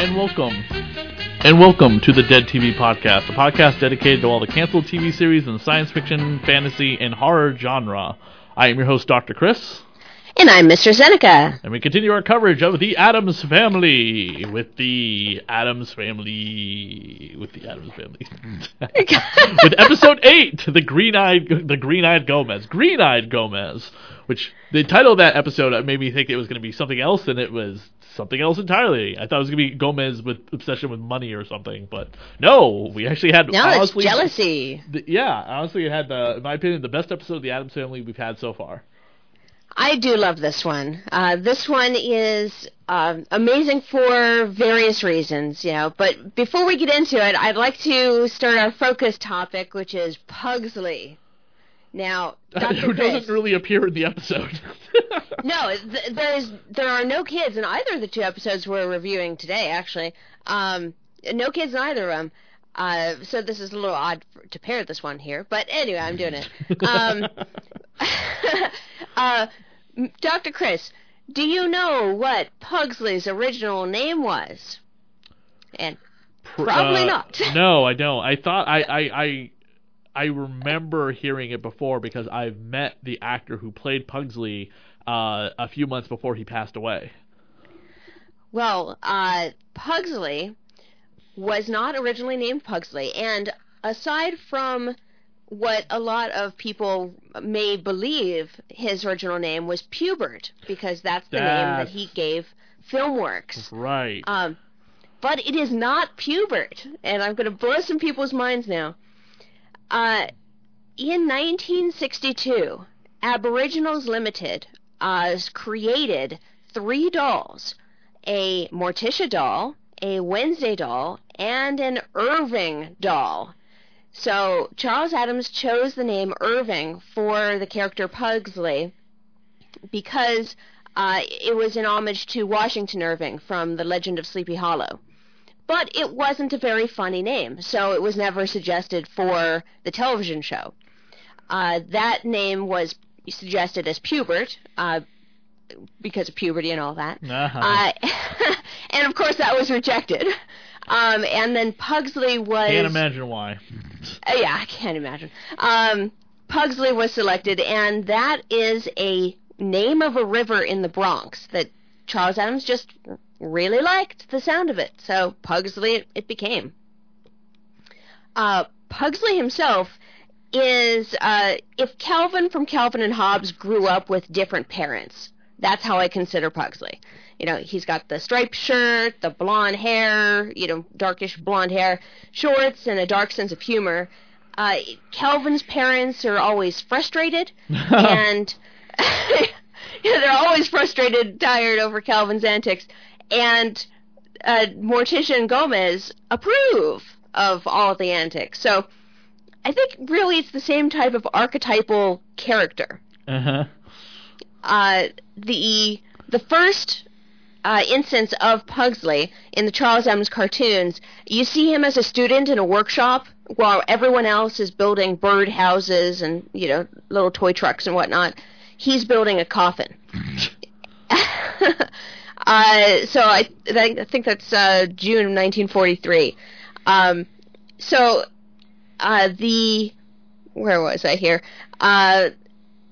And welcome. And welcome to the Dead TV Podcast, a podcast dedicated to all the canceled TV series in the science fiction, fantasy, and horror genre. I am your host, Dr. Chris, And I'm Mr. Seneca. and we continue our coverage of the Addams Family with the Addams Family with the Addams Family with episode eight, the green-eyed the green-eyed Gomez, green-eyed Gomez, which the title of that episode made me think it was going to be something else, and it was something else entirely. I thought it was going to be Gomez with obsession with money or something, but no, we actually had No, it's jealousy. the- yeah, honestly, it had the, in my opinion, the best episode of the Addams Family we've had so far. I do love this one. Uh, this one is um amazing for various reasons, you know. But before we get into it, I'd like to start our focus topic, which is Pugsley. Now, Dr. Who Chris, doesn't really appear in the episode. no, th- there's there are no kids in either of the two episodes we're reviewing today. Actually, um, no kids in either of them. Uh, so this is a little odd for, to pair this one here, but anyway, I'm doing it. Um, uh, Dr. Chris, do you know what Pugsley's original name was? And Probably Uh, not. no, I don't. I thought I, I I I remember hearing it before because I've met the actor who played Pugsley uh, a few months before he passed away. well, uh, Pugsley was not originally named Pugsley, and aside from what a lot of people may believe his original name was Pubert, because that's the name that he gave Filmways. Right. Um, but it is not Pubert, and I'm going to blow some people's minds now. Uh, in 1962, Aboriginals Limited uh, created three dolls: a Morticia doll, a Wednesday doll, and an Irving doll. So Charles Addams chose the name Irving for the character Pugsley because uh, it was in homage to Washington Irving from The Legend of Sleepy Hollow. But it wasn't a very funny name, so it was never suggested for the television show. Uh, that name was suggested as Pubert, uh, because of puberty and all that. Uh-huh. Uh, and of course, that was rejected. Um, and then Pugsley was. Can't imagine why. Uh, yeah, I can't imagine. Um, Pugsley was selected, and that is a name of a river in the Bronx that Charles Addams just really liked the sound of it. So Pugsley it, became. Uh, Pugsley himself is uh, if Calvin from Calvin and Hobbes grew up with different parents. That's how I consider Pugsley. You know, he's got the striped shirt, the blonde hair, you know, darkish blonde hair, shorts, and a dark sense of humor. Uh, Calvin's parents are always frustrated, and yeah, they're always frustrated, tired over Calvin's antics, and uh, Morticia and Gomez approve of all of the antics. So I think really it's the same type of archetypal character. Uh-huh. uh, the the first uh, instance of Pugsley in the Charles Addams cartoons, you see him as a student in a workshop while everyone else is building bird houses and you know little toy trucks and whatnot. He's building a coffin. uh, so I, I think that's uh, June 1943. Um, so uh, the where was I here? Uh,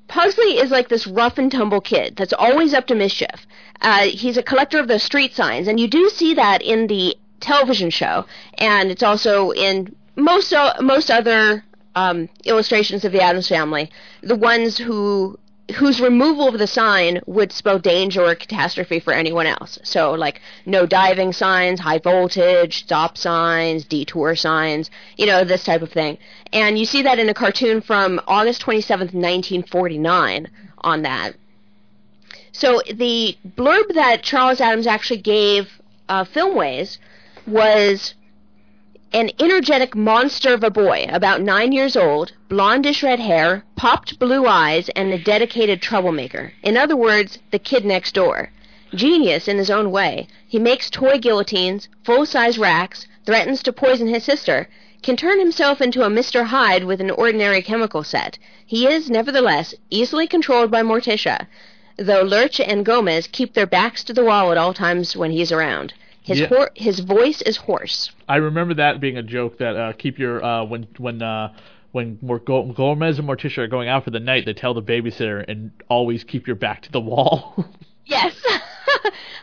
Pugsley is like this rough and tumble kid that's always up to mischief. Uh, he's a collector of the street signs, and you do see that in the television show, and it's also in most uh, most other um, illustrations of the Addams Family. The ones who whose removal of the sign would spell danger or catastrophe for anyone else. So, like, no diving signs, high voltage, stop signs, detour signs, you know, this type of thing. And you see that in a cartoon from August 27th, 1949 on that. So, the blurb that Charles Addams actually gave uh, Filmways was an energetic monster of a boy, about nine years old, blondish red hair, popped blue eyes, and a dedicated troublemaker. In other words, the kid next door. Genius in his own way, he makes toy guillotines, full-size racks, threatens to poison his sister, can turn himself into a Mr. Hyde with an ordinary chemical set. He is, nevertheless, easily controlled by Morticia, though Lurch and Gomez keep their backs to the wall at all times when he's around. His Yeah. hor- his voice is hoarse. I remember that being a joke that uh, keep your uh, when when uh, when Mor- Go- Gomez and Morticia are going out for the night, they tell the babysitter and always keep your back to the wall. Yes.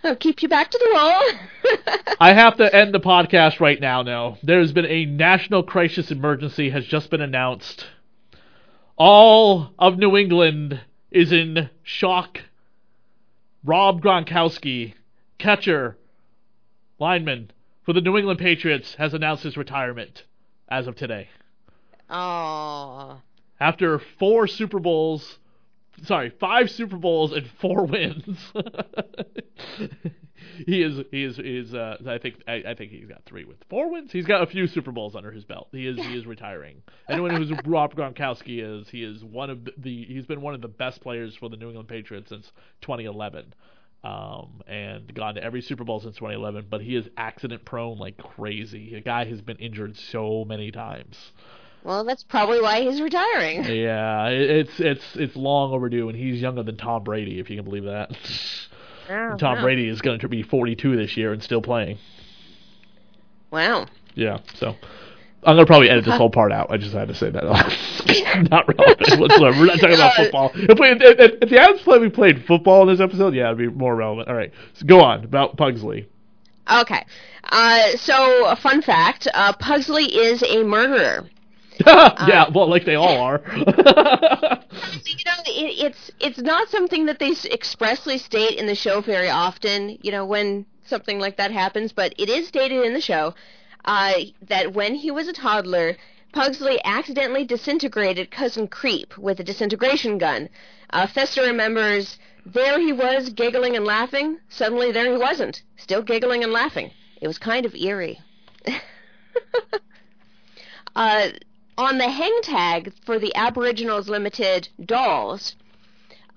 I'll keep you back to the wall. I have to end the podcast right now. Now there's been a national crisis emergency has just been announced. All of New England is in shock. Rob Gronkowski, catcher, lineman for the New England Patriots, has announced his retirement as of today. oh. After four Super Bowls, sorry, five Super Bowls and four wins. he is he is he is uh, I think I, I think he's got three with four wins. He's got a few Super Bowls under his belt. He is he is retiring. Anyone who's Rob Gronkowski is he is one of the he's been one of the best players for the New England Patriots since 2011. Um, and gone to every Super Bowl since 2011, but he is accident prone like crazy. The guy has been injured so many times. Well, that's probably why he's retiring. Yeah, it's it's it's long overdue, and he's younger than Tom Brady, if you can believe that. Oh, Tom wow. Brady is going to be 42 this year and still playing. Wow. Yeah, so I'm gonna probably edit this whole part out. I just had to say that. not relevant whatsoever. We're not talking about Uh, football. If, we, if, if, if the Addams play we played football in this episode, yeah, it'd be more relevant. All right, so go on about Pugsley. Okay. Uh, so, a fun fact uh, Pugsley is a murderer. yeah, well, like they all are. You know, it, it's it's not something that they expressly state in the show very often. You know, when something like that happens, but it is stated in the show uh, that when he was a toddler, Pugsley accidentally disintegrated cousin Creep with a disintegration gun. Uh, Fester remembers there he was giggling and laughing. Suddenly, there he wasn't, still giggling and laughing. It was kind of eerie. uh, on the hang tag for the Aboriginals Limited dolls,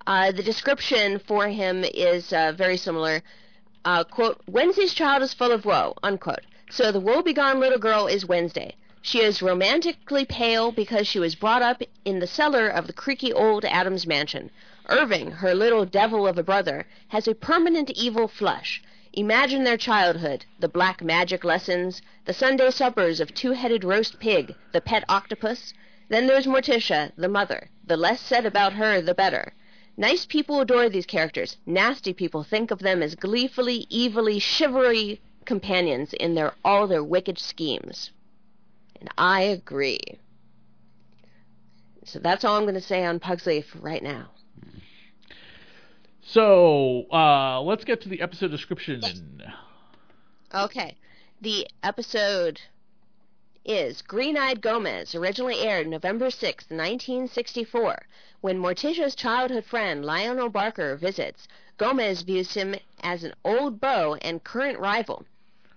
uh, the description for him is uh, very similar. Uh, quote, Wednesday's child is full of woe, unquote. So the woe-begone little girl is Wednesday. She is romantically pale because she was brought up in the cellar of the creaky old Addams mansion. Irving, her little devil of a brother, has a permanent evil flush. Imagine their childhood, the black magic lessons, the Sunday suppers of two-headed roast pig, the pet octopus. Then there's Morticia, the mother. The less said about her, the better. Nice people adore these characters. Nasty people think of them as gleefully, evilly, chivalry companions in their all their wicked schemes. And I agree. So that's all I'm going to say on Pugsley for right now. so uh, let's get to the episode description. Okay. The episode is Green Eyed Gomez, originally aired November 6, 1964. When Morticia's childhood friend Lionel Barker visits, Gomez views him as an old beau and current rival.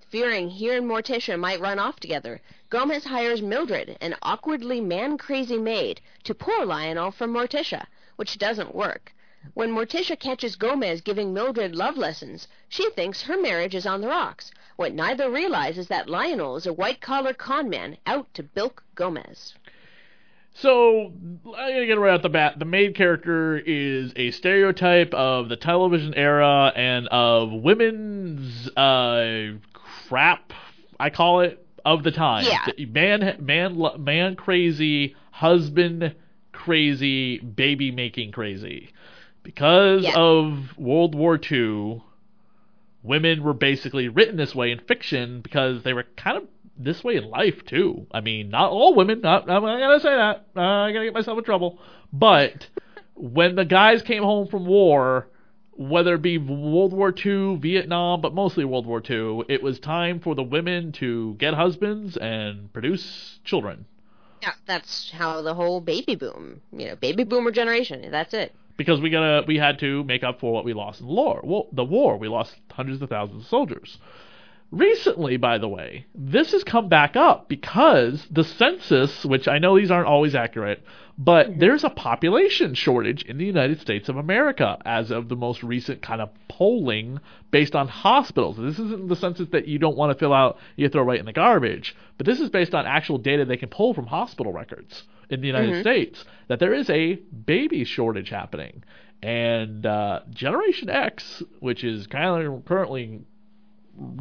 Fearing he and Morticia might run off together, Gomez hires Mildred, an awkwardly man crazy maid, to pull Lionel from Morticia, which doesn't work. When Morticia catches Gomez giving Mildred love lessons, she thinks her marriage is on the rocks. What neither realizes is that Lionel is a white collar con man out to bilk Gomez. So I'm gonna get right out the bat. The main character is a stereotype of the television era and of women's uh, crap. I call it of the time. Yeah. Man, man, man, crazy husband, crazy baby making crazy. Because Yeah. of World War II, women were basically written this way in fiction because they were kind of this way in life too. I mean, not all women. Not, I'm not gonna say that. Uh, I'm gonna get myself in trouble. But when the guys came home from war, whether it be World War II, Vietnam, but mostly World War II, it was time for the women to get husbands and produce children. Yeah, that's how the whole baby boom, you know, baby boomer generation. That's it. because we gotta we had to make up for what we lost in the war. Well, the war we lost hundreds of thousands of soldiers. Recently, by the way, this has come back up because the census, which I know these aren't always accurate, but there's a population shortage in the United States of America as of the most recent kind of polling based on hospitals. This isn't the census that you don't want to fill out, you throw right in the garbage, but this is based on actual data they can pull from hospital records in the United States that there is a baby shortage happening. And uh, Generation X, which is kind of currently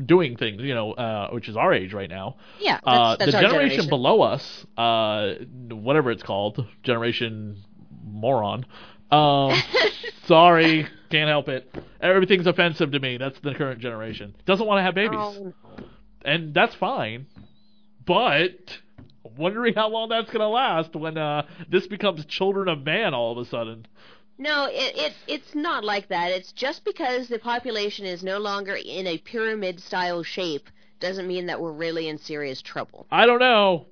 doing things, you know, uh, which is our age right now. Yeah, that's, Uh, that's the generation, generation. below us, uh, whatever it's called, Generation Moron. Um, sorry, can't help it. Everything's offensive to me. That's the current generation. Doesn't want to have babies, Oh, and that's fine. But wondering how long that's gonna last when uh, this becomes children of man all of a sudden. No, it, it it's not like that. It's just because the population is no longer in a pyramid style shape doesn't mean that we're really in serious trouble. I don't know.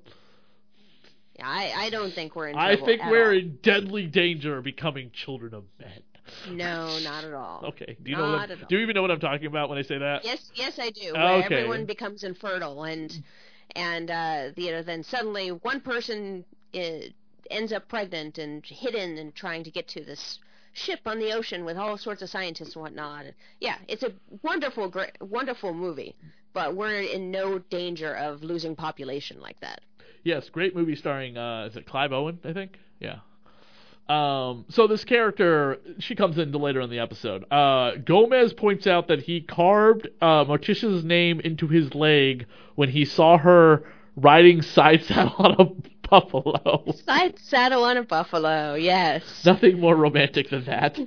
I I don't think we're in I think we're all. in deadly danger of becoming children of men. No, not at all. Okay. Do you know Not what? all. Do you even know what I'm talking about when I say that? Yes, yes, I do. Okay. Everyone becomes infertile, and and uh, you know, then suddenly one person uh, ends up pregnant and hidden and trying to get to this ship on the ocean with all sorts of scientists and whatnot. Yeah, it's a wonderful, great, wonderful movie. But we're in no danger of losing population like that. Yes, great movie starring uh is it Clive Owen, I think? Yeah. Um so this character she comes into later in the episode. Uh Gomez points out that he carved uh Morticia's name into his leg when he saw her riding side saddle on a buffalo. Side saddle on a buffalo, yes. Nothing more romantic than that.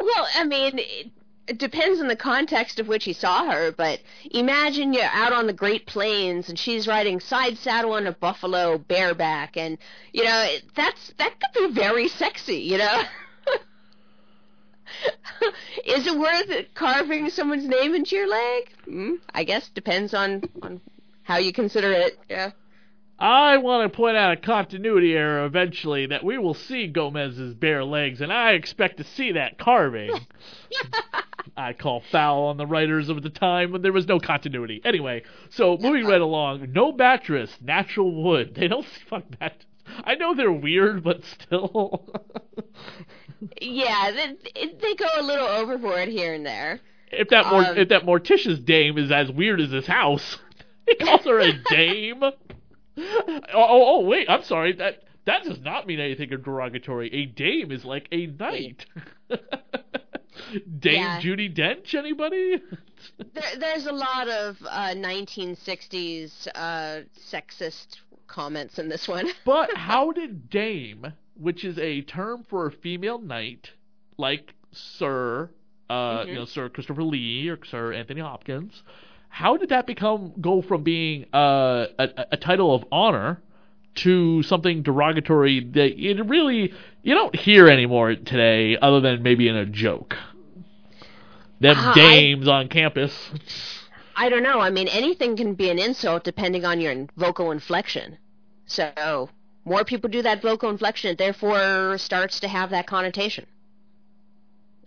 Well, I mean, it, it depends on the context of which he saw her, but imagine you're out on the Great Plains and she's riding side saddle on a buffalo bareback, and you know that's that could be very sexy, you know. Is it worth carving someone's name into your leg? Hmm, I guess depends on on how you consider it. Yeah. I want to point out a continuity error eventually that we will see Gomez's bare legs, and I expect to see that carving. I call foul on the writers of the time when there was no continuity. Anyway, so moving right along, no mattress, natural wood. They don't fuck mattress. I know they're weird, but still. Yeah, they, they go a little overboard here and there. if that Mor- Um, if that Morticia's dame is as weird as this house, he calls her a dame. Oh, oh, oh, wait, I'm sorry. That that does not mean anything derogatory. A dame is like a knight. dame Yeah. Judi Dench, anybody? There, there's a lot of uh, 1960s uh, sexist comments in this one. but how did dame, which is a term for a female knight, like Sir, uh, Mhm. you know, Sir Christopher Lee or Sir Anthony Hopkins, how did that become go from being uh, a, a title of honor to something derogatory that it really you don't hear anymore today, other than maybe in a joke? Them Uh, I- dames on campus. I don't know. I mean, anything can be an insult depending on your vocal inflection. So, more people do that vocal inflection, it therefore starts to have that connotation.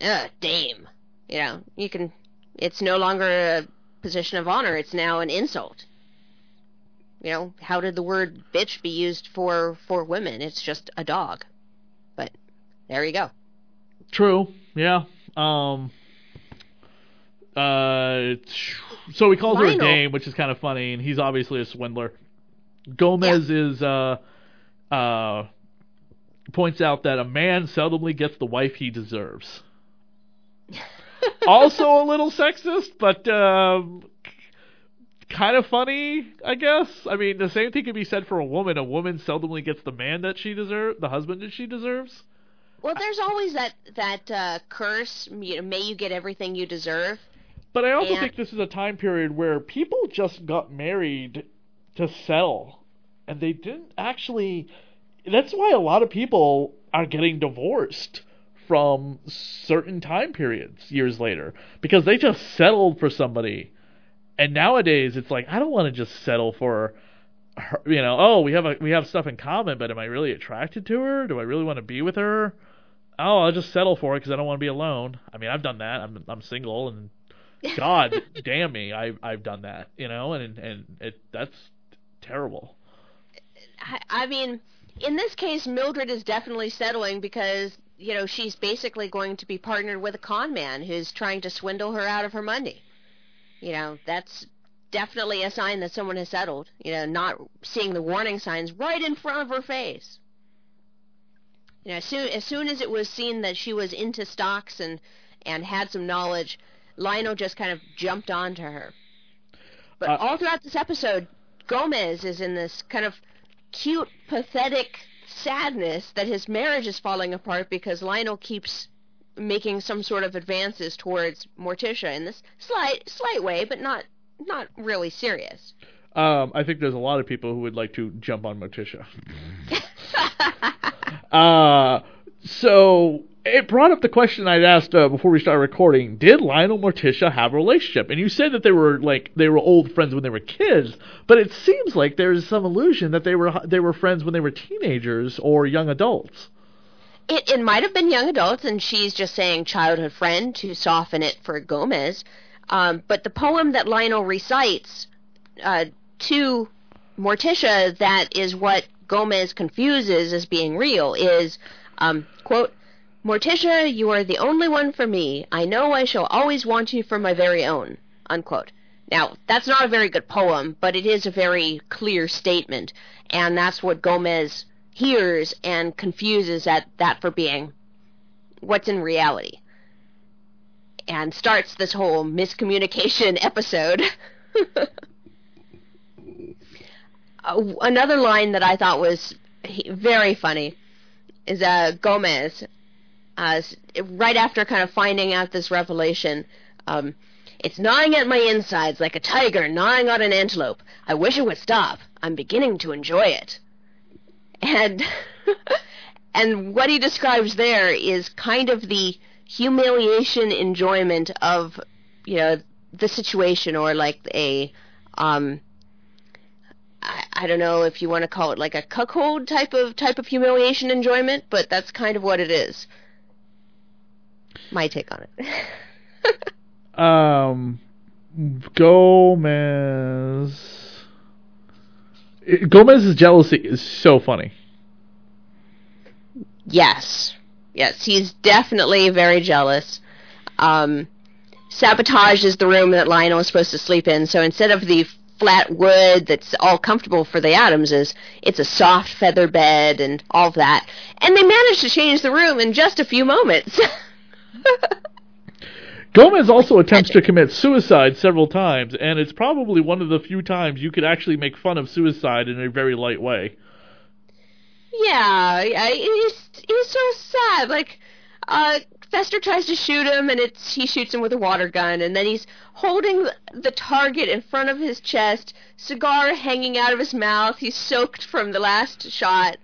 Ugh, dame. You know, you can. It's no longer a position of honor, it's now an insult. You know, how did the word bitch be used for for women? It's just a dog. But there you go. True. Yeah. Um. Uh. So he calls her a Lionel. dame, which is kind of funny, and he's obviously a swindler. Gomez is uh uh points out that a man seldomly gets the wife he deserves. Also a little sexist, but um, kind of funny, I guess. I mean, the same thing could be said for a woman. A woman seldomly gets the man that she deserves, the husband that she deserves. Well, there's always that that uh, curse. You know, may you get everything you deserve. But I also And- think this is a time period where people just got married to sell, and they didn't actually. That's why a lot of people are getting divorced from certain time periods years later because they just settled for somebody. And nowadays, it's like I don't want to just settle for, her, you know. Oh, we have a we have stuff in common, but am I really attracted to her? Do I really want to be with her? Oh, I'll just settle for it because I don't want to be alone. I mean, I've done that. I'm I'm single, and God damn me, I've I've done that, you know, and and it that's terrible. I, I mean, in this case, Mildred is definitely settling because you know she's basically going to be partnered with a con man who's trying to swindle her out of her money. You know, that's definitely a sign that someone has settled. You know, not seeing the warning signs right in front of her face. You know, as soon as soon as it was seen that she was into stocks and and had some knowledge, Lionel just kind of jumped onto her. But Uh, all throughout this episode, Gomez is in this kind of cute, pathetic sadness that his marriage is falling apart because Lionel keeps making some sort of advances towards Morticia in this slight slight way, but not not really serious. Um, I think there's a lot of people who would like to jump on Morticia. Uh, so it brought up the question I'd asked uh, before we started recording: Did Lionel and Morticia have a relationship? And you said that they were like they were old friends when they were kids, but it seems like there's some illusion that they were they were friends when they were teenagers or young adults. It it might have been young adults, and she's just saying childhood friend to soften it for Gomez. Um, but the poem that Lionel recites uh, to Morticia, that is what Gomez confuses as being real, is um, quote. Morticia, you are the only one for me. I know I shall always want you for my very own. Unquote. Now, that's not a very good poem, but it is a very clear statement, and that's what Gomez hears and confuses at that for being what's in reality. And starts this whole miscommunication episode. uh, another line that I thought was very funny is uh, Gomez, uh, right after kind of finding out this revelation. Um, it's gnawing at my insides like a tiger gnawing on an antelope. I wish it would stop. I'm beginning to enjoy it. And and what he describes there is kind of the humiliation enjoyment of you know the situation or like a um I, I don't know if you want to call it like a cuckold type of type of humiliation enjoyment, but that's kind of what it is. My take on it. Um, Gomez. It- Gomez's jealousy is so funny. Yes. Yes, he's definitely very jealous. Um, sabotages the room that Lionel is supposed to sleep in, so instead of the flat wood that's all comfortable for the Addamses, it's a soft feather bed and all of that. And they managed to change the room in just a few moments. Gomez also attempts to commit suicide several times, and it's probably one of the few times you could actually make fun of suicide in a very light way. Yeah, yeah, he's he's so sad. Like, uh, Fester tries to shoot him, and it's he shoots him with a water gun, and then he's holding the- target in front of his chest, cigar hanging out of his mouth. He's soaked from the last shot,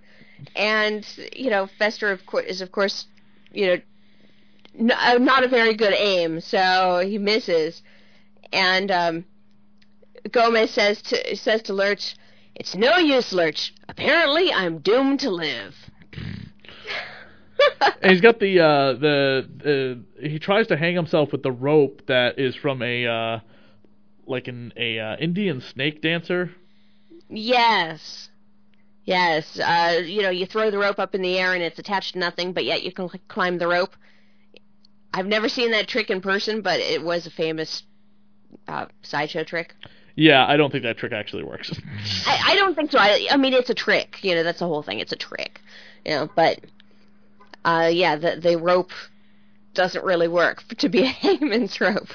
and you know Fester of course is of course, you know, n- uh, not a very good aim, so he misses, and um, Gomez says to says to Lurch, "It's no use, Lurch. Apparently, I'm doomed to live." And he's got the uh, the uh, he tries to hang himself with the rope that is from a uh, like an a uh, Indian snake dancer. yes, yes. Uh, you know, you throw the rope up in the air and it's attached to nothing, but yet you can cl- climb the rope. I've never seen that trick in person, but it was a famous uh, sideshow trick. Yeah, I don't think that trick actually works. I, I don't think so. I, I mean, it's a trick. You know, that's the whole thing. It's a trick. You know, but uh, yeah, the the rope doesn't really work to be a hangman's rope.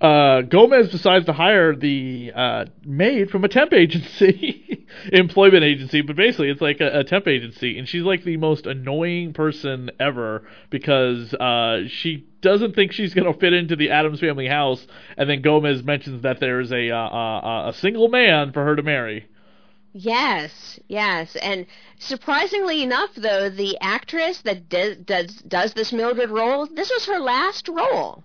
Uh, Gomez decides to hire the uh, maid from a temp agency, employment agency, but basically it's like a, a temp agency, and she's like the most annoying person ever because uh, she doesn't think she's gonna fit into the Addams family house, and then Gomez mentions that there's a uh, uh, a single man for her to marry. Yes, yes, and surprisingly enough, though, the actress that does does does this Mildred role, this was her last role.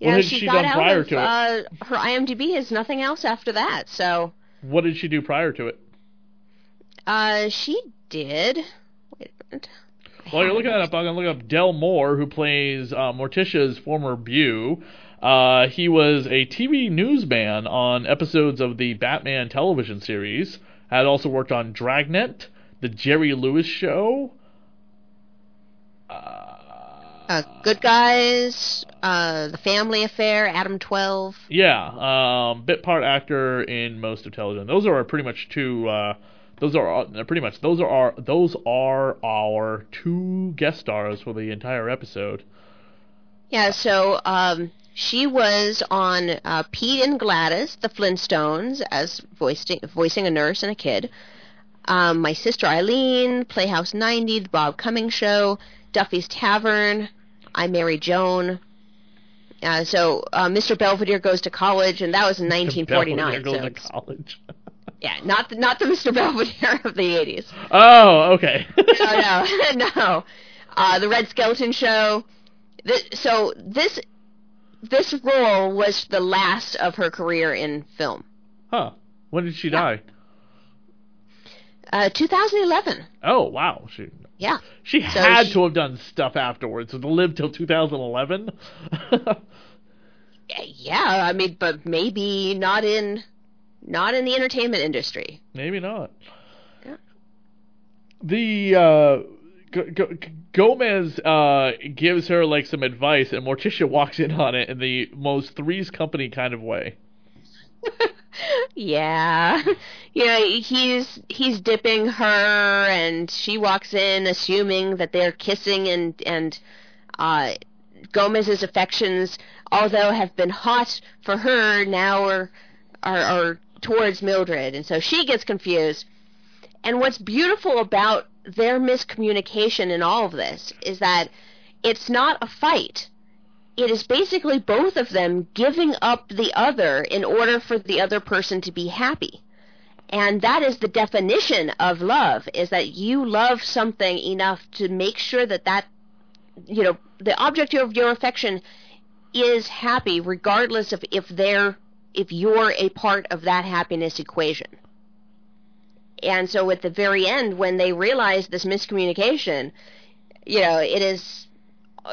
You What know, had she, she got done out prior of to it? uh, her IMDb has nothing else after that. So What did she do prior to it? uh, she did. Wait a minute. While you're looking that up, I'm gonna look up Del Moore, who plays uh, Morticia's former beau. Uh, he was a TV newsman on episodes of the Batman television series. Had also worked on Dragnet, The Jerry Lewis Show. Uh, Uh, Good Guys, uh, The Family Affair, Adam Twelve. yeah, um, bit part actor in most of television. Those are pretty much two. Uh, those are uh, pretty much those are our those are our two guest stars for the entire episode. Yeah, so um, she was on uh, Pete and Gladys, the Flintstones, as voicing voicing a nurse and a kid. Um, my sister Eileen, Playhouse 90, The Bob Cummings Show, Duffy's Tavern, I Marry Joan. Uh, so uh, Mr. Belvedere goes to college, and that was in 1949. Goes So to college. yeah, not the, not the Mr. Belvedere of the 80s. Oh, okay. no, no, no. Uh, the Red Skelton Show. Th- so this this role was the last of her career in film. huh. When did she Yeah. die? Uh, 2011. Oh, wow. She Yeah. she So had she- to have done stuff afterwards. To live till 2011. Yeah, I mean, but maybe not in not in the entertainment industry. Maybe not. Yeah. The uh, G- G- Gomez uh, gives her like some advice, and Morticia walks in on it in the most Three's Company kind of way. yeah. Know, he's he's dipping her and she walks in assuming that they're kissing and and uh Gomez's affections although have been hot for her now are are, are towards Mildred and so she gets confused. And what's beautiful about their miscommunication in all of this is that it's not a fight it is basically both of them giving up the other in order for the other person to be happy. And that is the definition of love is that you love something enough to make sure that that you know the object of your affection is happy regardless of if they're if you're a part of that happiness equation. And so at the very end when they realize this miscommunication, you know, it is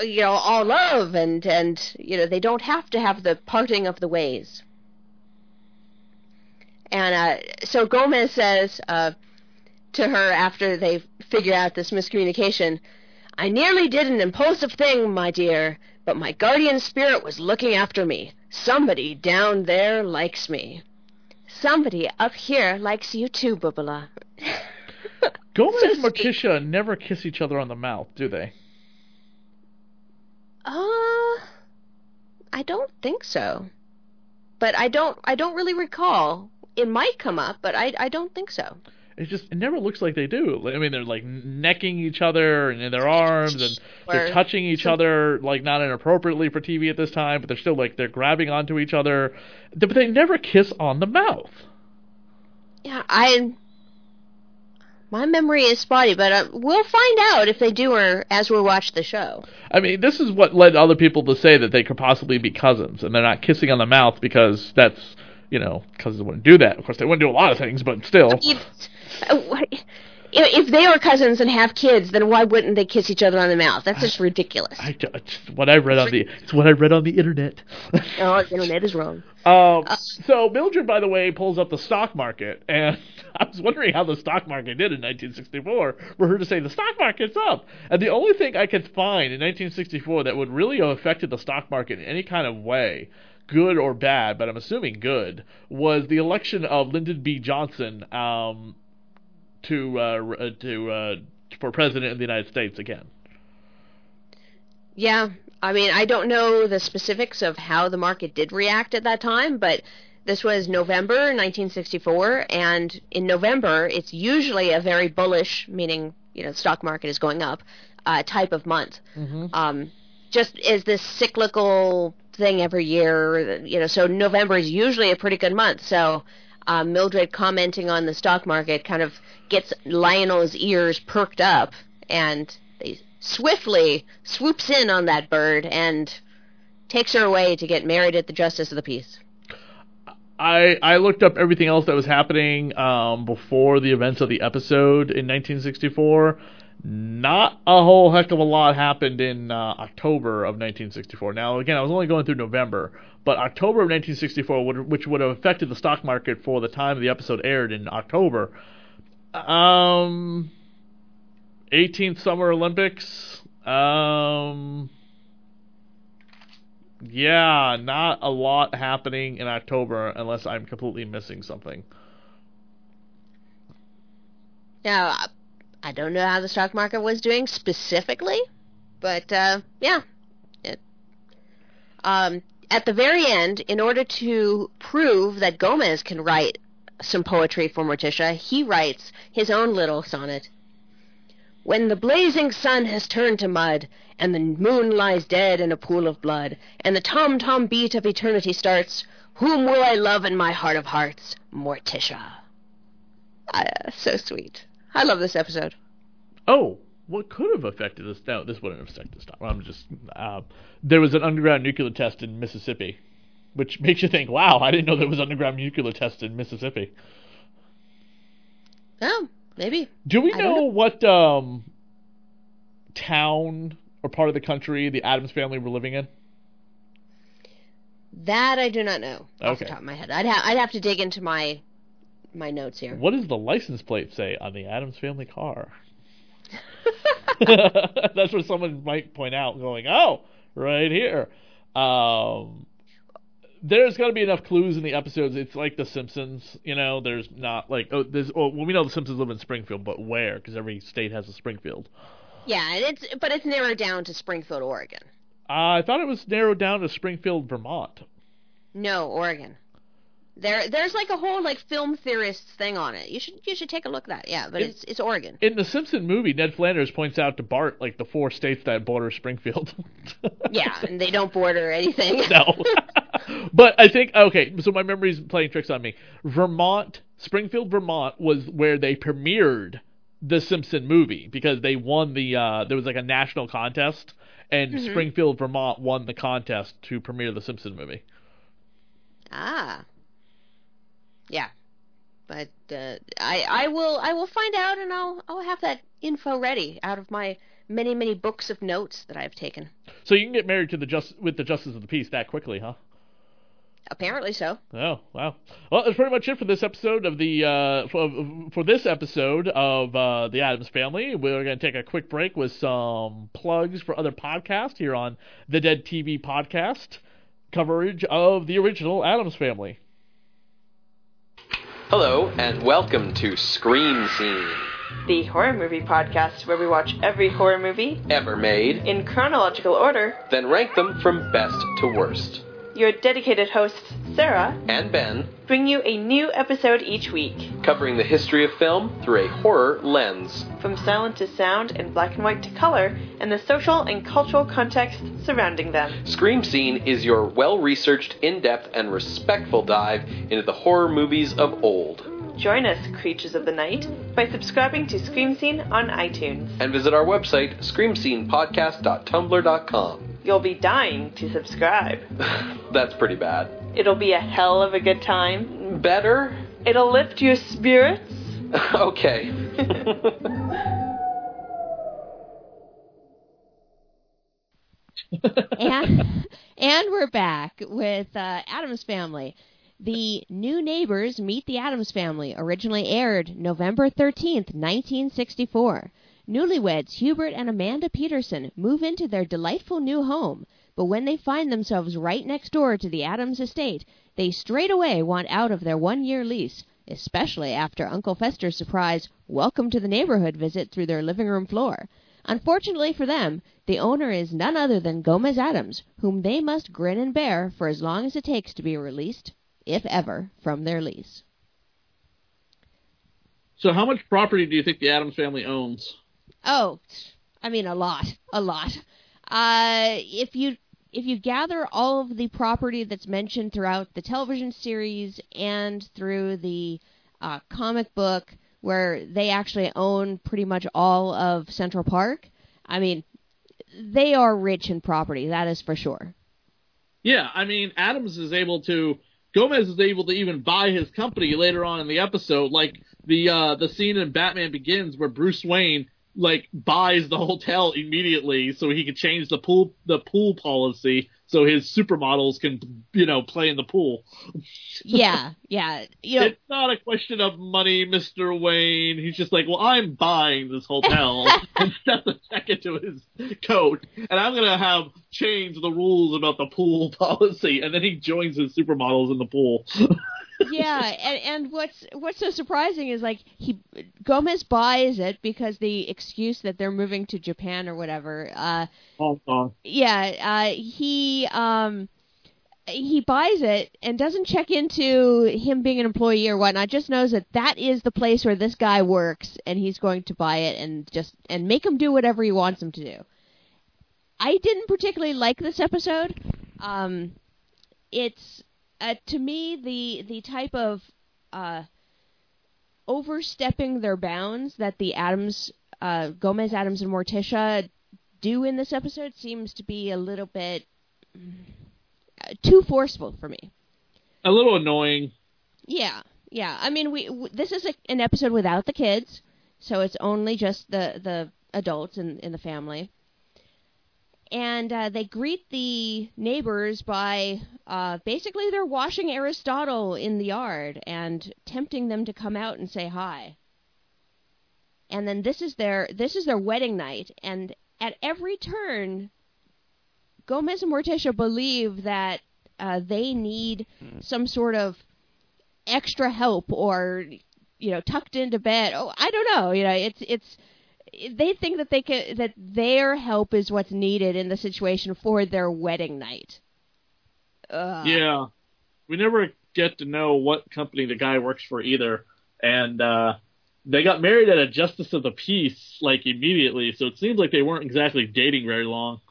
you know all love and and you know they don't have to have the parting of the ways. And uh so gomez says uh to her after they figure out this miscommunication i nearly did an impulsive thing my dear but my guardian spirit was looking after me. Somebody down there likes me. Somebody up here likes you too bubala Gomez So and Morticia never kiss each other on the mouth, do they? Uh, I don't think so. But I don't. I don't really recall. It might come up, but I. I don't think so. It just it never looks like they do. I mean, they're like necking each other and in their arms, and they're touching each other like not inappropriately for TV at this time, but they're still like they're grabbing onto each other, but they never kiss on the mouth. Yeah, I. My memory is spotty, but uh, we'll find out if they do or as we watch the show. I mean, this is what led other people to say that they could possibly be cousins, and they're not kissing on the mouth because that's, you know, cousins wouldn't do that. Of course, they wouldn't do a lot of things, but still. Uh, if, they are cousins and have kids, then why wouldn't they kiss each other on the mouth? That's just ridiculous. I, it's what I read on the it's what I read on the internet. oh, the internet is wrong. Um, so Mildred, by the way, pulls up the stock market, and I was wondering how the stock market did in 1964 for her to say the stock market's up. And the only thing I could find in 1964 that would really have affected the stock market in any kind of way, good or bad, but I'm assuming good, was the election of Lyndon B. Johnson um, to uh, uh, to uh, for president of the United States again. Yeah, I mean, I don't know the specifics of how the market did react at that time, but this was November 1964, and in November, it's usually a very bullish, meaning you know, the stock market is going up, uh, type of month. Mm-hmm. Um, just is this cyclical thing every year, you know. So November is usually a pretty good month. So uh, Mildred commenting on the stock market kind of gets Lionel's ears perked up, and they swiftly swoops in on that bird and takes her away to get married at the Justice of the Peace. I I looked up everything else that was happening um, before the events of the episode in 1964. Not a whole heck of a lot happened in uh, October of 1964. Now, again, I was only going through November, but October of 1964, would, which would have affected the stock market for the time the episode aired in October. Um, 18th Summer Olympics. Um, yeah, not a lot happening in October unless I'm completely missing something. Now, I- don't know how the stock market was doing specifically, but uh, yeah. It, um, at the very end, in order to prove that Gomez can write some poetry for Morticia, he writes his own little sonnet. When the blazing sun has turned to mud, and the moon lies dead in a pool of blood, and the tom tom beat of eternity starts, whom will I love in my heart of hearts? Morticia. Uh, so sweet. I love this episode. Oh, what could have affected this? No, this wouldn't have affected stock. I'm just. Uh, there was an underground nuclear test in Mississippi, which makes you think, wow, I didn't know there was underground nuclear test in Mississippi. Oh, maybe. Do we know, know. what um, town or part of the country the Addams family were living in? That I do not know off the top of my head. I'd have I'd have to dig into my my notes here. What does the license plate say on the Addams family car? That's what someone might point out, going, "Oh, right here." Um, there's got to be enough clues in the episodes. It's like The Simpsons, you know. There's not like oh, there's well, we know The Simpsons live in Springfield, but where? Because every state has a Springfield. Yeah, it's but it's narrowed down to Springfield, Oregon. Uh, I thought it was narrowed down to Springfield, Vermont. No, Oregon. There there's like a whole like film theorists thing on it. You should you should take a look at that. Yeah, but It- it's it's Oregon. In the Simpson movie, Ned Flanders points out to Bart like the four states that border Springfield. yeah, and they don't border anything. no. but I think okay, so my memory's playing tricks on me. Vermont, Springfield, Vermont was where they premiered the Simpson movie because they won the uh there was like a national contest and Mhm. Springfield, Vermont won the contest to premiere the Simpson movie. Ah. Yeah. But uh, I I will I will find out and I'll I'll have that info ready out of my many many books of notes that I've taken. So you can get married to the just with the Justice of the Peace that quickly, huh? Apparently so. Oh wow! Well, that's pretty much it for this episode of the uh, for, for this episode of uh, the Addams Family. We're going to take a quick break with some plugs for other podcasts here on the Dead TV podcast coverage of the original Addams Family. Hello, and welcome to Scream Scene, the horror movie podcast where we watch every horror movie ever made, in chronological order. then rank them from best to worst. Your dedicated hosts, Sarah, And Ben, bring you a new episode each week. covering the history of film through a horror lens. From silent to sound and black and white to color, and the social and cultural context surrounding them. Scream Scene is your well researched, in depth, and respectful dive into the horror movies of old. Join us, creatures of the night, by subscribing to Scream Scene on iTunes. And visit our website, screamscenepodcast.tumblr.com. You'll be dying to subscribe. That's pretty bad. It'll be a hell of a good time. Better? It'll lift your spirits. okay, and and we're back with uh, Addams Family. The New Neighbors Meet the Addams Family originally aired November 13th, 1964. Newlyweds Hubert and Amanda Peterson move into their delightful new home, but when they find themselves right next door to the Addams estate, they straight away want out of their one year lease, especially after Uncle Fester's surprise welcome to the neighborhood visit through their living room floor. Unfortunately for them, the owner is none other than Gomez Addams, whom they must grin and bear for as long as it takes to be released, if ever, from their lease. So, how much property do you think the Addams family owns? Oh, I mean a lot, a lot. Uh, if you if you gather all of the property that's mentioned throughout the television series and through the uh, comic book, where they actually own pretty much all of Central Park, I mean, they are rich in property. That is for sure. Yeah, I mean, Addams is able to. Gomez is able to even buy his company later on in the episode, like the uh, the scene in Batman Begins where Bruce Wayne like buys the hotel immediately so he can change the pool the pool policy so his supermodels can you know play in the pool. yeah, yeah. You know, it's not a question of money, Mister Wayne. He's just like, well, I'm buying this hotel and steps a check into his coat, and I'm gonna have change the rules about the pool policy, and then he joins his supermodels in the pool. yeah, and and what's what's so surprising is like he Gomez buys it because the excuse that they're moving to Japan or whatever. Uh, Hong Kong. Yeah, uh, he um he buys it and doesn't check into him being an employee or whatnot. Just knows that that is the place where this guy works, and he's going to buy it and just and make him do whatever he wants him to do. I didn't particularly like this episode. Um, it's uh, to me the the type of uh, overstepping their bounds that the Addams uh, Gomez, Addams, and Morticia do in this episode seems to be a little bit uh, too forceful for me. A little annoying. Yeah, yeah. I mean, we w- this is a, an episode without the kids, so it's only just the the adults in in the family and uh, they greet the neighbors by uh, basically they're washing Aristotle in the yard and tempting them to come out and say hi. And then this is their this is their wedding night, and at every turn, Gomez and Morticia believe that uh, they need some sort of extra help or you know tucked into bed. Oh, I don't know. You know, it's it's they think that they can that their help is what's needed in the situation for their wedding night. Ugh. Yeah, we never get to know what company the guy works for either, and uh, they got married at a justice of the peace like immediately, so it seems like they weren't exactly dating very long.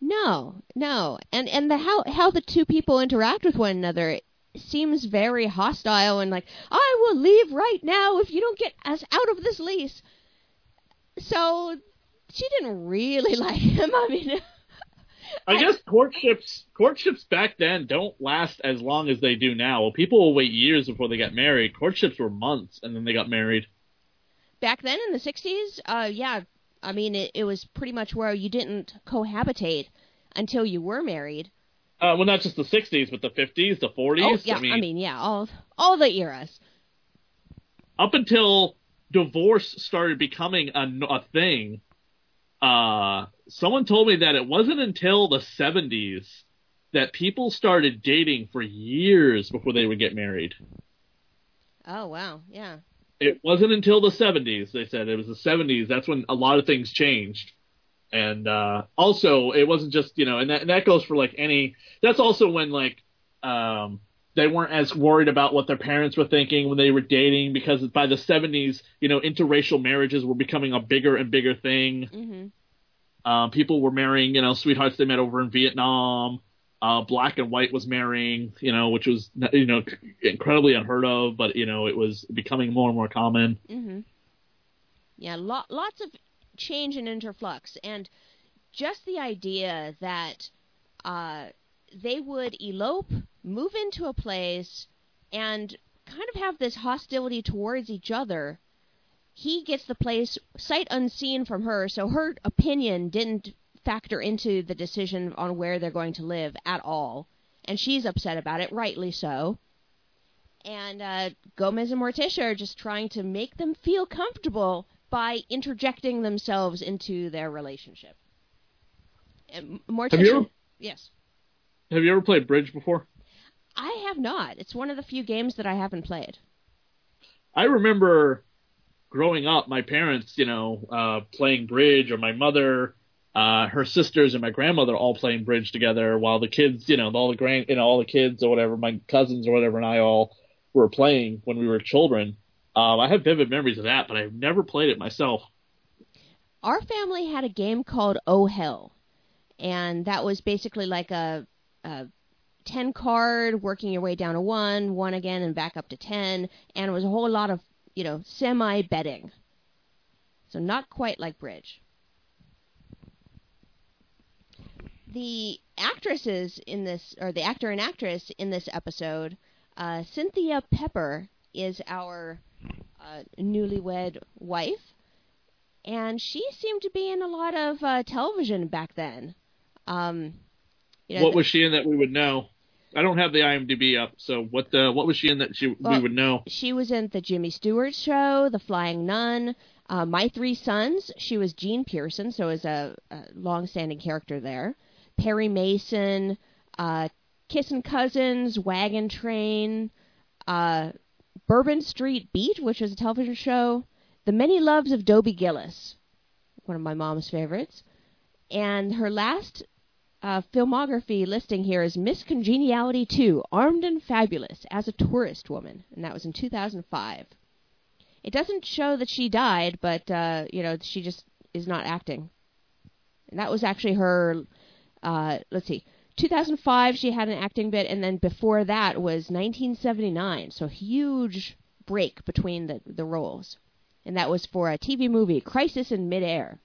No, no, and and the how how the two people interact with one another seems very hostile and like I will leave right now if you don't get us out of this lease. So she didn't really like him. I mean, I, guess courtships courtships back then don't last as long as they do now. Well, people will wait years before they get married. Courtships were months, and then they got married. Back then in the '60s, uh, yeah, I mean it, it was pretty much where you didn't cohabitate until you were married. Uh, well, not just the '60s, but the '50s, the '40s. Oh, yeah, I mean, I mean, yeah, all all the eras. Up until divorce started becoming a, a thing, uh, someone told me that it wasn't until the 70s that people started dating for years before they would get married. Oh, wow. Yeah. It wasn't until the 70s, they said. It was the 70s. That's when a lot of things changed. And uh, also, it wasn't just, you know, and that, and that goes for like any. That's also when, like, um, they weren't as worried about what their parents were thinking when they were dating because by the 70s, you know, interracial marriages were becoming a bigger and bigger thing. Mm-hmm. Um, people were marrying, you know, sweethearts they met over in Vietnam. Uh, black and white was marrying, you know, which was, you know, incredibly unheard of, but, you know, it was becoming more and more common. Mm-hmm. Yeah, lo- lots of change and interflux. And just the idea that uh, they would elope, move into a place, and kind of have this hostility towards each other he gets the place sight unseen from her, so her opinion didn't factor into the decision on where they're going to live at all. And she's upset about it, rightly so. And uh, Gomez and Morticia are just trying to make them feel comfortable by interjecting themselves into their relationship. And Morticia, Have you ever- yes, Have you ever played bridge before? I have not. It's one of the few games that I haven't played. I remember growing up, my parents, you know, uh, playing bridge, or my mother, uh, her sisters, and my grandmother all playing bridge together, while the kids, you know, all the grand, you know, all the kids or whatever, my cousins or whatever, and I all were playing when we were children. Um, I have vivid memories of that, but I've never played it myself. Our family had a game called Oh Hell, and that was basically like a, a ten card, working your way down to one, one again, and back up to ten, and it was a whole lot of you know semi betting. So not quite like bridge. The actresses in this, or the actor and actress in this episode, uh, Cynthia Pepper is our uh, newlywed wife and she seemed to be in a lot of uh, television back then. Um, you know, what was she in that we would know? I don't have the IMDb up, so what the what was she in that she we would know? she was in the Jimmy Stewart Show, The Flying Nun, uh, My Three Sons. She was Jean Pearson, so is a, a long-standing character there. Perry Mason, uh, Kissin' Cousins, Wagon Train, uh, Bourbon Street Beat, which was a television show. The Many Loves of Dobie Gillis, one of my mom's favorites. And her last uh, filmography listing here is Miss Congeniality 2, Armed and Fabulous as a Tourist Woman, and that was in 2005. It doesn't show that she died, but uh, you know she just is not acting. And that was actually her. Uh, let's see, 2005 she had an acting bit, and then before that was 1979. So huge break between the the roles, and that was for a TV movie, Crisis in Midair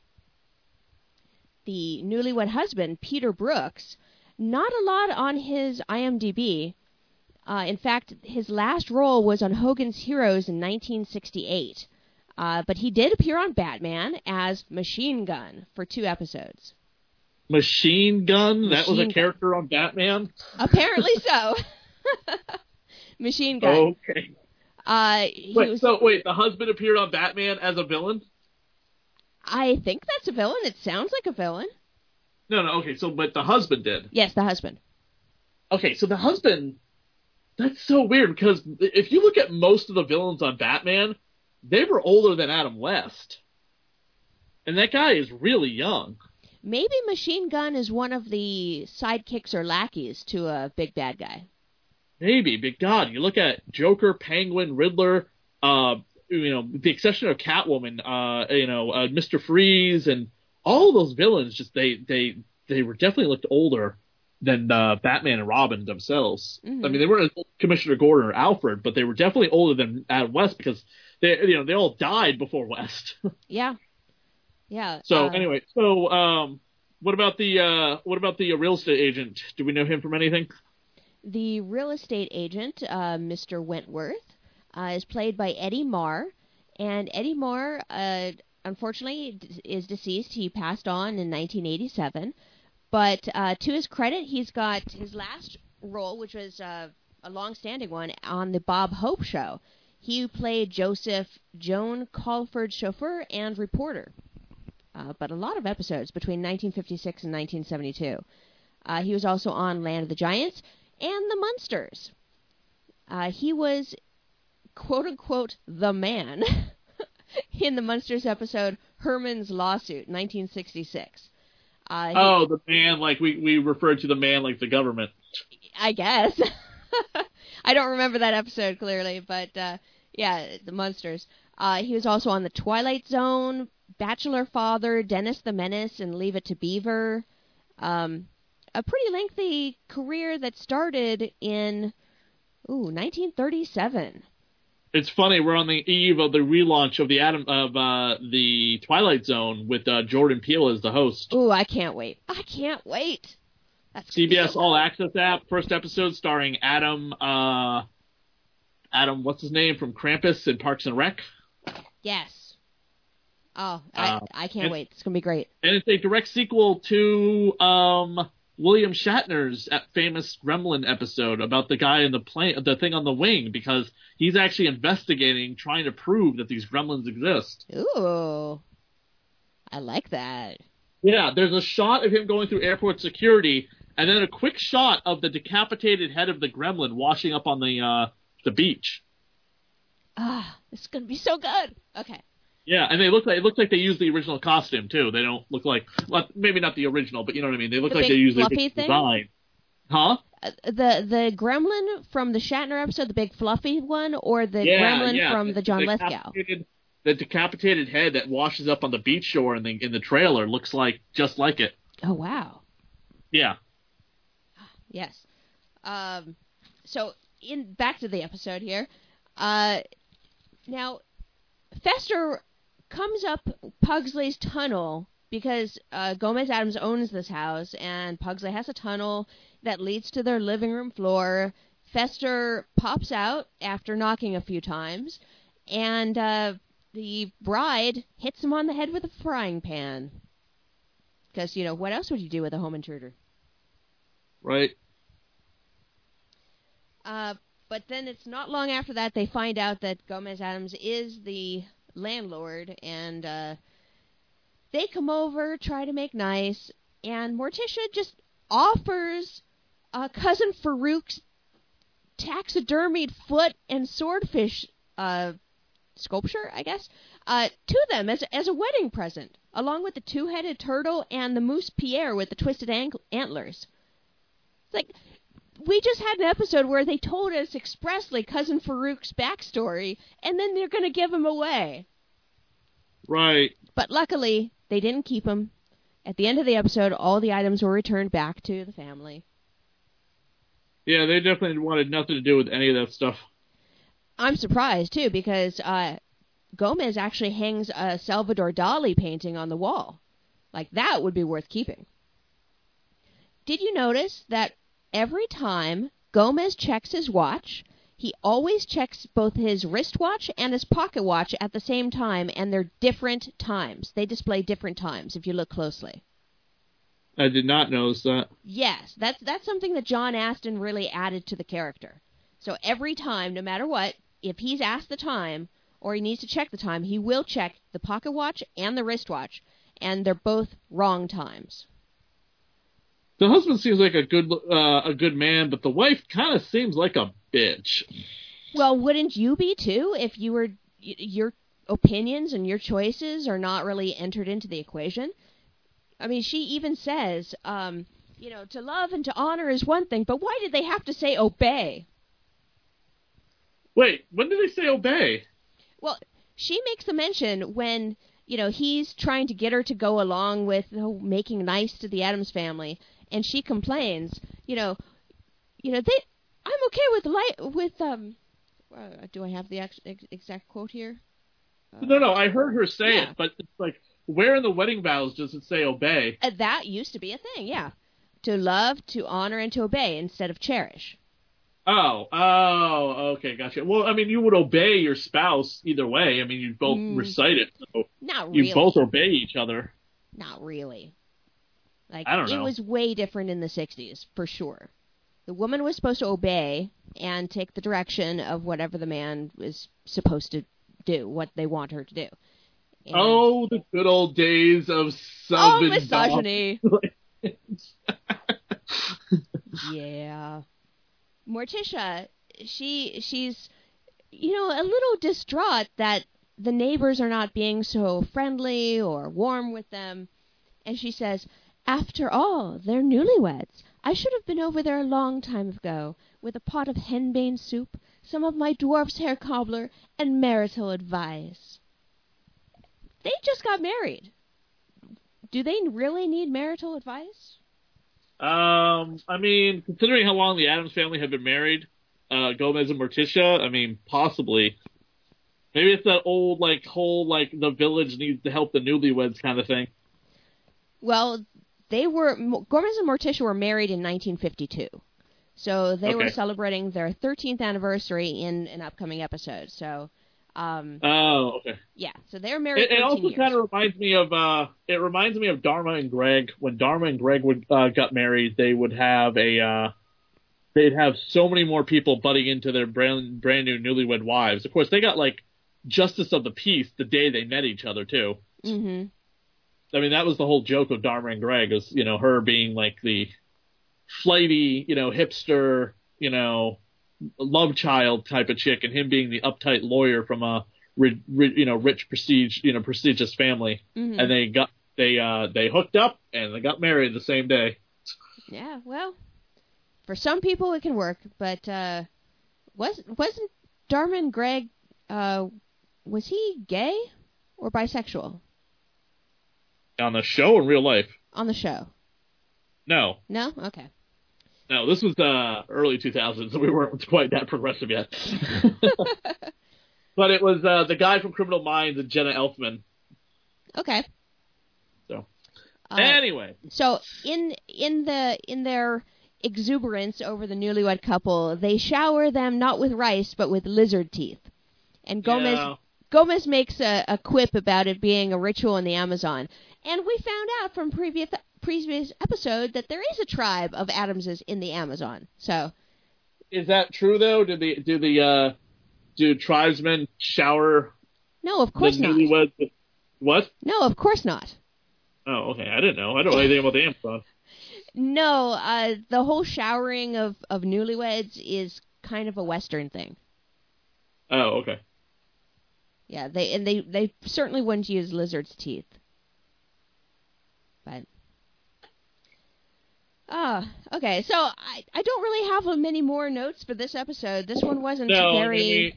the newlywed husband, Peter Brooks, not a lot on his IMDb. Uh, in fact, his last role was on Hogan's Heroes in 1968. Uh, but he did appear on Batman as Machine Gun for two episodes. Machine Gun. that was Machine a Gun. character on Batman. Apparently so. Machine Gun. Okay. Uh, Wait, was, so wait, the husband appeared on Batman as a villain? I think that's a villain. It sounds like a villain. No, no, okay, so but the husband did. Yes, the husband. Okay, so the husband that's so weird because if you look at most of the villains on Batman, they were older than Adam West. And that guy is really young. Maybe Machine Gun is one of the sidekicks or lackeys to a big bad guy. Maybe, but God, you look at Joker, Penguin, Riddler, uh, you know, with the exception of Catwoman, uh, you know, uh, Mister Freeze, and all those villains. Just they they they were definitely looked older than uh, Batman and Robin themselves. Mhm. I mean, they weren't as old as Commissioner Gordon or Alfred, but they were definitely older than Adam West because they you know they all died before West. Yeah. Yeah. so uh, anyway, so um, what about the uh, what about the uh, real estate agent? Do we know him from anything? The real estate agent, uh, Mr. Wentworth, uh, is played by Eddie Marr, and Eddie Marr, uh, unfortunately, d- is deceased. He passed on in 1987, but uh, to his credit, he's got his last role, which was uh, a long-standing one, on the Bob Hope Show. He played Joseph Joan Colford's chauffeur and reporter, uh, but a lot of episodes between 1956 and 1972. Uh, he was also on Land of the Giants and the Munsters. Uh, he was, quote unquote, the man in the Munsters episode Herman's Lawsuit, 1966. Uh, Oh, the man, like we we referred to the man like the government. I guess. I don't remember that episode clearly, but uh, yeah, the Munsters. Uh, he was also on The Twilight Zone, Bachelor Father, Dennis the Menace, and Leave It to Beaver. Um, a pretty lengthy career that started in ooh 1937. It's funny we're on the eve of the relaunch of the Adam of uh, the Twilight Zone with uh, Jordan Peele as the host. Ooh, I can't wait! I can't wait. That's CBS All. Access app, first episode starring Adam. Uh, Adam, what's his name from Krampus and Parks and Rec? Yes. Oh, I, Uh, I can't and- wait. It's gonna be great. and it's a direct sequel to um, William Shatner's famous Gremlin episode about the guy in the plane, the thing on the wing, because he's actually investigating, trying to prove that these gremlins exist. Ooh, I like that. Yeah, there's a shot of him going through airport security, and then a quick shot of the decapitated head of the gremlin washing up on the uh, the beach. Ah, this is gonna be so good. Okay. Yeah, and they look like it looks like they use the original costume too. They don't look like well, maybe not the original, but you know what I mean. They look The like they use the original thing? design. Huh? Uh, the the gremlin from the Shatner episode, the big fluffy one, or the yeah, gremlin yeah. from the John Lithgow? decapitated- The decapitated head that washes up on the beach shore in the in the trailer looks like just like it. Oh wow. Yeah. Yes. Um, so in back to the episode here. Uh, now Fester comes up Pugsley's tunnel because uh, Gomez Addams owns this house, and Pugsley has a tunnel that leads to their living room floor. Fester pops out after knocking a few times, and uh, the bride hits him on the head with a frying pan. Because you know what else would you do with a home intruder? Right. Uh, but then it's not long after that they find out that Gomez Addams is the landlord, and uh, they come over, try to make nice, and Morticia just offers uh, cousin Farouk's taxidermied foot and swordfish uh, sculpture, I guess, uh, to them as as a wedding present, along with the two-headed turtle and the moose Pierre with the twisted antlers. It's like we just had an episode where they told us expressly cousin Farouk's backstory, and then they're going to give him away. Right. But luckily, they didn't keep him. At the end of the episode, all the items were returned back to the family. Yeah, they definitely wanted nothing to do with any of that stuff. I'm surprised too because uh, Gomez actually hangs a Salvador Dali painting on the wall. Like that would be worth keeping. Did you notice that every time Gomez checks his watch, he always checks both his wristwatch and his pocket watch at the same time, and they're different times. They display different times if you look closely. I did not notice that. Yes, that's that's something that John Astin really added to the character. So every time, no matter what, if he's asked the time or he needs to check the time, he will check the pocket watch and the wristwatch, and they're both wrong times. The husband seems like a good uh, a good man, but the wife kind of seems like a bitch. Well, wouldn't you be too if you were your opinions and your choices are not really entered into the equation? I mean, she even says, um, you know, to love and to honor is one thing, but why did they have to say obey? Wait, when did they say obey? Well, she makes the mention when you know he's trying to get her to go along with making nice to the Addams family, and she complains. You know, you know they. I'm okay with light with um. Uh, do I have the ex- ex- exact quote here? Uh, No, no, I heard her say Yeah. it, but it's like, where in the wedding vows does it say obey? Uh, that used to be a thing, yeah. To love, to honor, and to obey instead of cherish. Oh, oh, okay, gotcha. Well, I mean, you would obey your spouse either way. I mean, you both Mm. recite it, so Not you both obey each other. Not really. Like I don't it know. was way different in the '60s, for sure. The woman was supposed to obey and take the direction of whatever the man was supposed to do, what they want her to do. And- Oh, the good old days of oh, misogyny. yeah. Morticia, she she's you know a little distraught that the neighbors are not being so friendly or warm with them, and she says, "After all, they're newlyweds. I should have been over there a long time ago with a pot of henbane soup, some of my dwarf's hair cobbler, and marital advice." They just got married. Do they really need marital advice? Um, I mean, considering how long the Addams family had been married, uh, Gomez and Morticia, I mean, possibly. Maybe it's that old, like, whole, like, the village needs to help the newlyweds kind of thing. Well, they were Gomez and Morticia were married in 1952, so they were celebrating their 13th anniversary in an upcoming episode. So Um, Oh, okay. yeah, so they're married. It, it also years. kind of reminds me of uh, it reminds me of Dharma and Greg. When Dharma and Greg would uh, got married, they would have a uh, they'd have so many more people butting into their brand brand new newlywed wives. Of course, they got like justice of the peace the day they met each other too. hmm I mean, that was the whole joke of Dharma and Greg, is you know her being like the flighty, you know, hipster, you know, love child type of chick, and him being the uptight lawyer from a you know rich prestige you know prestigious family, hmm and they got they uh they hooked up and they got married the same day. Yeah, well, for some people it can work, but uh, was wasn't Darman Greg? Uh, was he gay or bisexual On the show in real life, on the show? no, No, okay. no, this was uh early 2000s, so we weren't quite that progressive yet. but it was uh the guy from Criminal Minds and Jenna Elfman. Okay. So. Uh, anyway, So in in the in their exuberance over the newlywed couple, they shower them not with rice but with lizard teeth. And Gomez yeah. Gomez makes a, a quip about it being a ritual in the Amazon. And we found out from previous previous episode that there is a tribe of Addamses in the Amazon. So Is that true though? Do the do the uh do tribesmen shower no, of course the not. newlyweds? What? No, of course not. Oh, okay. I didn't know. I don't know anything about the Amazon. No, uh, the whole showering of, of newlyweds is kind of a Western thing. Oh, okay. Yeah, they and they they certainly wouldn't use lizard's teeth. But ah, okay. So I I don't really have many more notes for this episode. This one wasn't No, very. mean,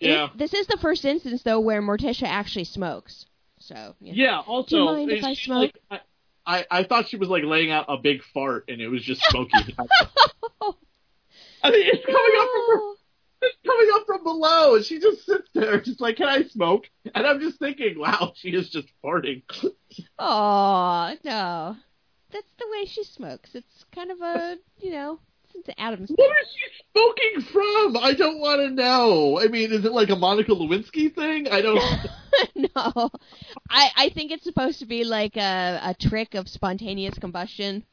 yeah. This is the first instance though where Morticia actually smokes. So you know. Yeah. Also, Do you mind if I smoke? Like, I, I I thought she was like laying out a big fart and it was just smoky. I mean, it's coming up from her, it's coming up from below, and she just sits there, just like, "Can I smoke?" And I'm just thinking, "Wow, she is just farting." Oh no, that's the way she smokes. It's kind of a you know, it's Addams. What is she smoking from? I don't want to know. I mean, is it like a Monica Lewinsky thing? I don't. no, I I think it's supposed to be like a a trick of spontaneous combustion.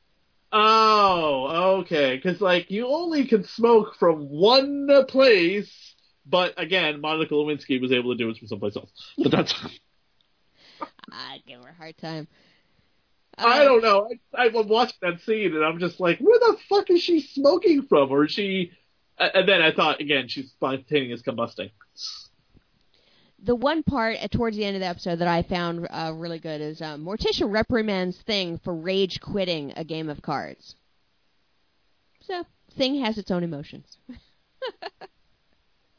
Oh, okay. Because like you only can smoke from one place, but again, Monica Lewinsky was able to do it from someplace else. But that's I give her a hard time. I Uh, don't know. I, I'm watching that scene and I'm just like, where the fuck is she smoking from? Or is she? And then I thought again, she's spontaneous combusting. The one part uh, towards the end of the episode that I found uh, really good is um, Morticia reprimands Thing for rage quitting a game of cards. So Thing has its own emotions.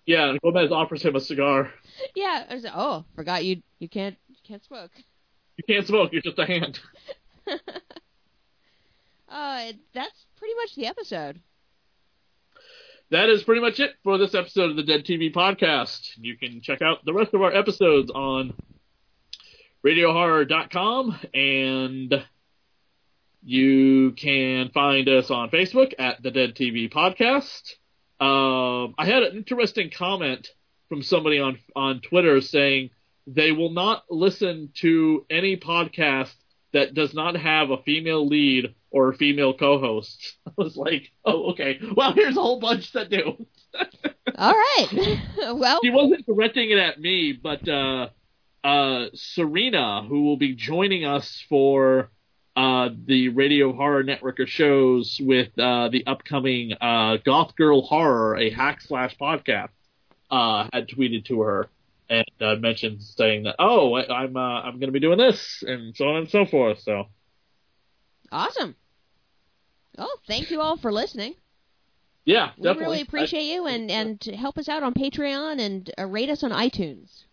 Yeah, and Gomez offers him a cigar. yeah, I was like, oh, forgot you you can't you can't smoke. You can't smoke. You're just a hand. uh, that's pretty much the episode. that is pretty much it for this episode of the Dead TV podcast. You can check out the rest of our episodes on radiohorror.com and you can find us on Facebook at the Dead TV podcast. Um, I had an interesting comment from somebody on on Twitter saying they will not listen to any podcast that does not have a female lead or a female co-host. I was like, oh, okay. Well, here's a whole bunch that do. All right. well, He wasn't directing it at me, but uh, uh, Serena, who will be joining us for uh, the Radio Horror Network of shows with uh, the upcoming uh, Goth Girl Horror, a hack slash podcast, uh, had tweeted to her and uh, mentioned saying that, oh, I, I'm uh, I'm going to be doing this and so on and so forth. So awesome. Oh, thank you all for listening. yeah, We definitely. really appreciate you and and help us out on Patreon and uh, rate us on iTunes.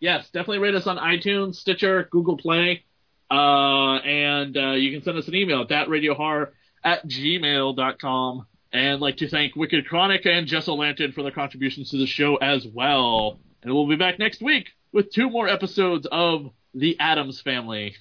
yes, definitely rate us on iTunes, Stitcher, Google Play, uh, and uh, you can send us an email at thatradiohorror at gmail.com. And like to thank Wicked Chronic and Jess O'Lantern for their contributions to the show as well. And we'll be back next week with two more episodes of The Addams Family.